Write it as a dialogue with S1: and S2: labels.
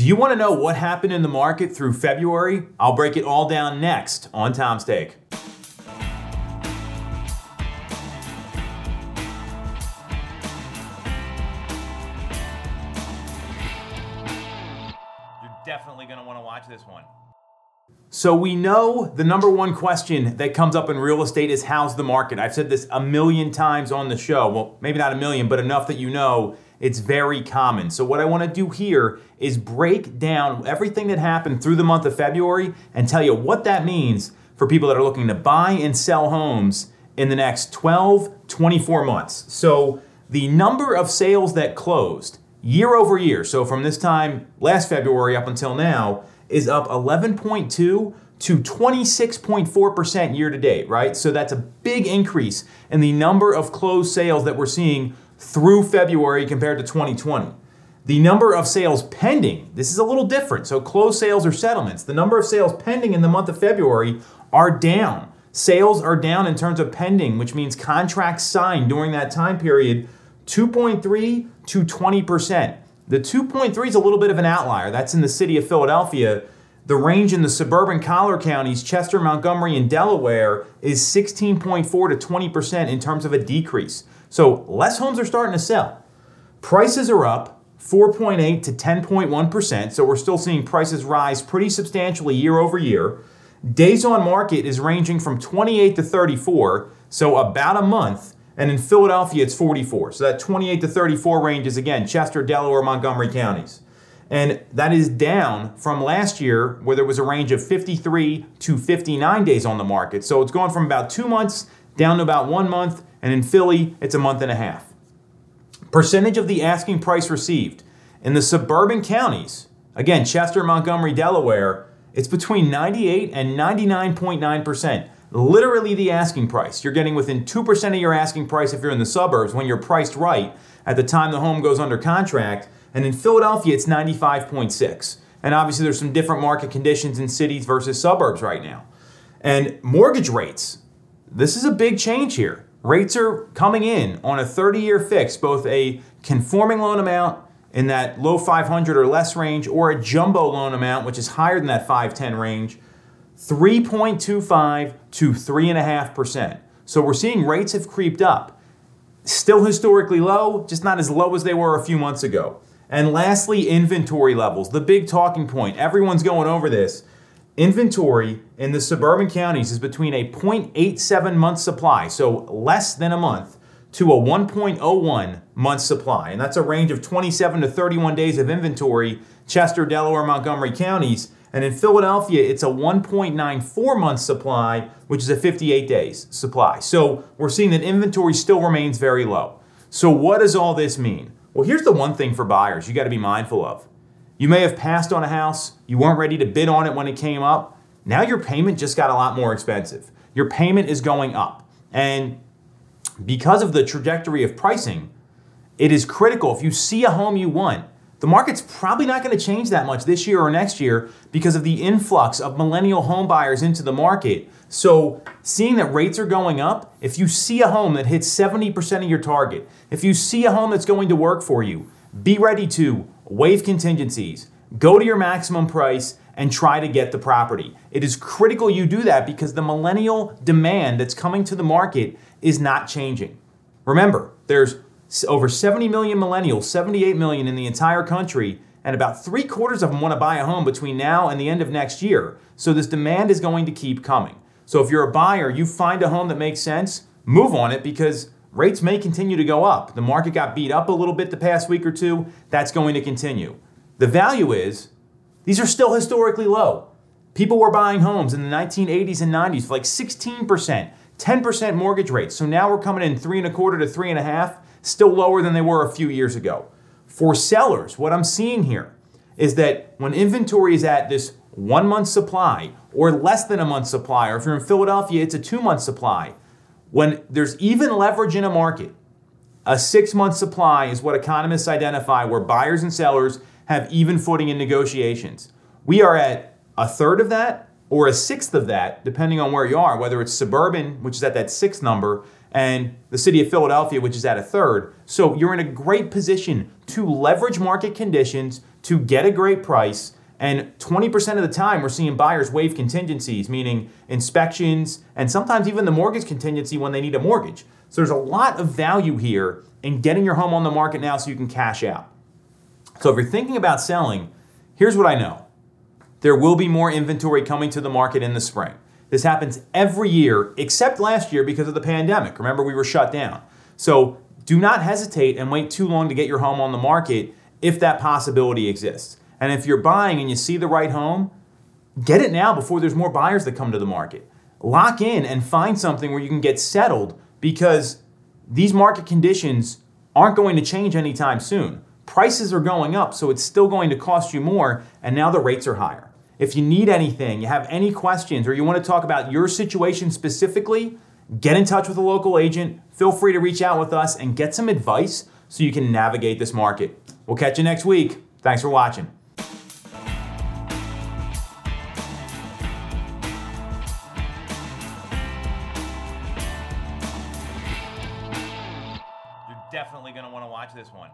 S1: Do you want to know what happened in the market through February? I'll break it all down next on Tom's Take. You're definitely going to want to watch this one. So, we know the number one question that comes up in real estate is how's the market? I've said this a million times on the show. Well, maybe not a million, but enough that you know it's very common. So, what I want to do here is break down everything that happened through the month of February and tell you what that means for people that are looking to buy and sell homes in the next 12, 24 months. So, the number of sales that closed year over year, so from this time last February up until now, is up 11.2 to 26.4% year to date, right? So that's a big increase in the number of closed sales that we're seeing through February compared to 2020. The number of sales pending, this is a little different. So, closed sales or settlements, the number of sales pending in the month of February are down. Sales are down in terms of pending, which means contracts signed during that time period, 2.3 to 20%. The 2.3 is a little bit of an outlier. That's in the city of Philadelphia. The range in the suburban collar counties, Chester, Montgomery, and Delaware, is 16.4 to 20% in terms of a decrease. So less homes are starting to sell. Prices are up 4.8 to 10.1%. So we're still seeing prices rise pretty substantially year over year. Days on market is ranging from 28 to 34, so about a month. And in Philadelphia, it's 44. So that 28 to 34 range is again Chester, Delaware, Montgomery counties. And that is down from last year where there was a range of 53 to 59 days on the market. So it's gone from about two months down to about one month and in Philly, it's a month and a half. Percentage of the asking price received. In the suburban counties, again, Chester, Montgomery, Delaware, it's between 98 and 99.9%. Literally the asking price. You're getting within 2% of your asking price if you're in the suburbs when you're priced right at the time the home goes under contract. And in Philadelphia, it's 95.6. And obviously, there's some different market conditions in cities versus suburbs right now. And mortgage rates. This is a big change here. Rates are coming in on a 30 year fix, both a conforming loan amount in that low 500 or less range, or a jumbo loan amount, which is higher than that 510 range, 3.25 to 3.5%. So we're seeing rates have creeped up. Still historically low, just not as low as they were a few months ago. And lastly, inventory levels, the big talking point. Everyone's going over this. Inventory in the suburban counties is between a 0.87 month supply, so less than a month, to a 1.01 month supply. And that's a range of 27 to 31 days of inventory, Chester, Delaware, Montgomery counties. And in Philadelphia, it's a 1.94 month supply, which is a 58 days supply. So we're seeing that inventory still remains very low. So, what does all this mean? Well, here's the one thing for buyers you got to be mindful of you may have passed on a house, you weren't ready to bid on it when it came up. Now your payment just got a lot more expensive. Your payment is going up. And because of the trajectory of pricing, it is critical. If you see a home you want, the market's probably not going to change that much this year or next year because of the influx of millennial home buyers into the market. So, seeing that rates are going up, if you see a home that hits 70% of your target, if you see a home that's going to work for you, be ready to waive contingencies, go to your maximum price, and try to get the property. It is critical you do that because the millennial demand that's coming to the market is not changing. Remember, there's over 70 million millennials, 78 million in the entire country, and about three quarters of them want to buy a home between now and the end of next year. So this demand is going to keep coming. So if you're a buyer, you find a home that makes sense, move on it because rates may continue to go up. The market got beat up a little bit the past week or two. That's going to continue. The value is these are still historically low. People were buying homes in the 1980s and 90s for like 16%, 10% mortgage rates. So now we're coming in three and a quarter to three and a half, still lower than they were a few years ago. For sellers, what I'm seeing here is that when inventory is at this one month supply or less than a month supply, or if you're in Philadelphia, it's a two month supply, when there's even leverage in a market, a six month supply is what economists identify where buyers and sellers have even footing in negotiations. We are at a third of that or a sixth of that, depending on where you are, whether it's suburban, which is at that sixth number, and the city of Philadelphia, which is at a third. So you're in a great position to leverage market conditions to get a great price. And 20% of the time, we're seeing buyers waive contingencies, meaning inspections and sometimes even the mortgage contingency when they need a mortgage. So there's a lot of value here in getting your home on the market now so you can cash out. So if you're thinking about selling, here's what I know there will be more inventory coming to the market in the spring. This happens every year, except last year because of the pandemic. Remember, we were shut down. So do not hesitate and wait too long to get your home on the market if that possibility exists. And if you're buying and you see the right home, get it now before there's more buyers that come to the market. Lock in and find something where you can get settled because these market conditions aren't going to change anytime soon. Prices are going up, so it's still going to cost you more, and now the rates are higher. If you need anything, you have any questions, or you want to talk about your situation specifically, get in touch with a local agent. Feel free to reach out with us and get some advice so you can navigate this market. We'll catch you next week. Thanks for watching. You're definitely going to want to watch this one.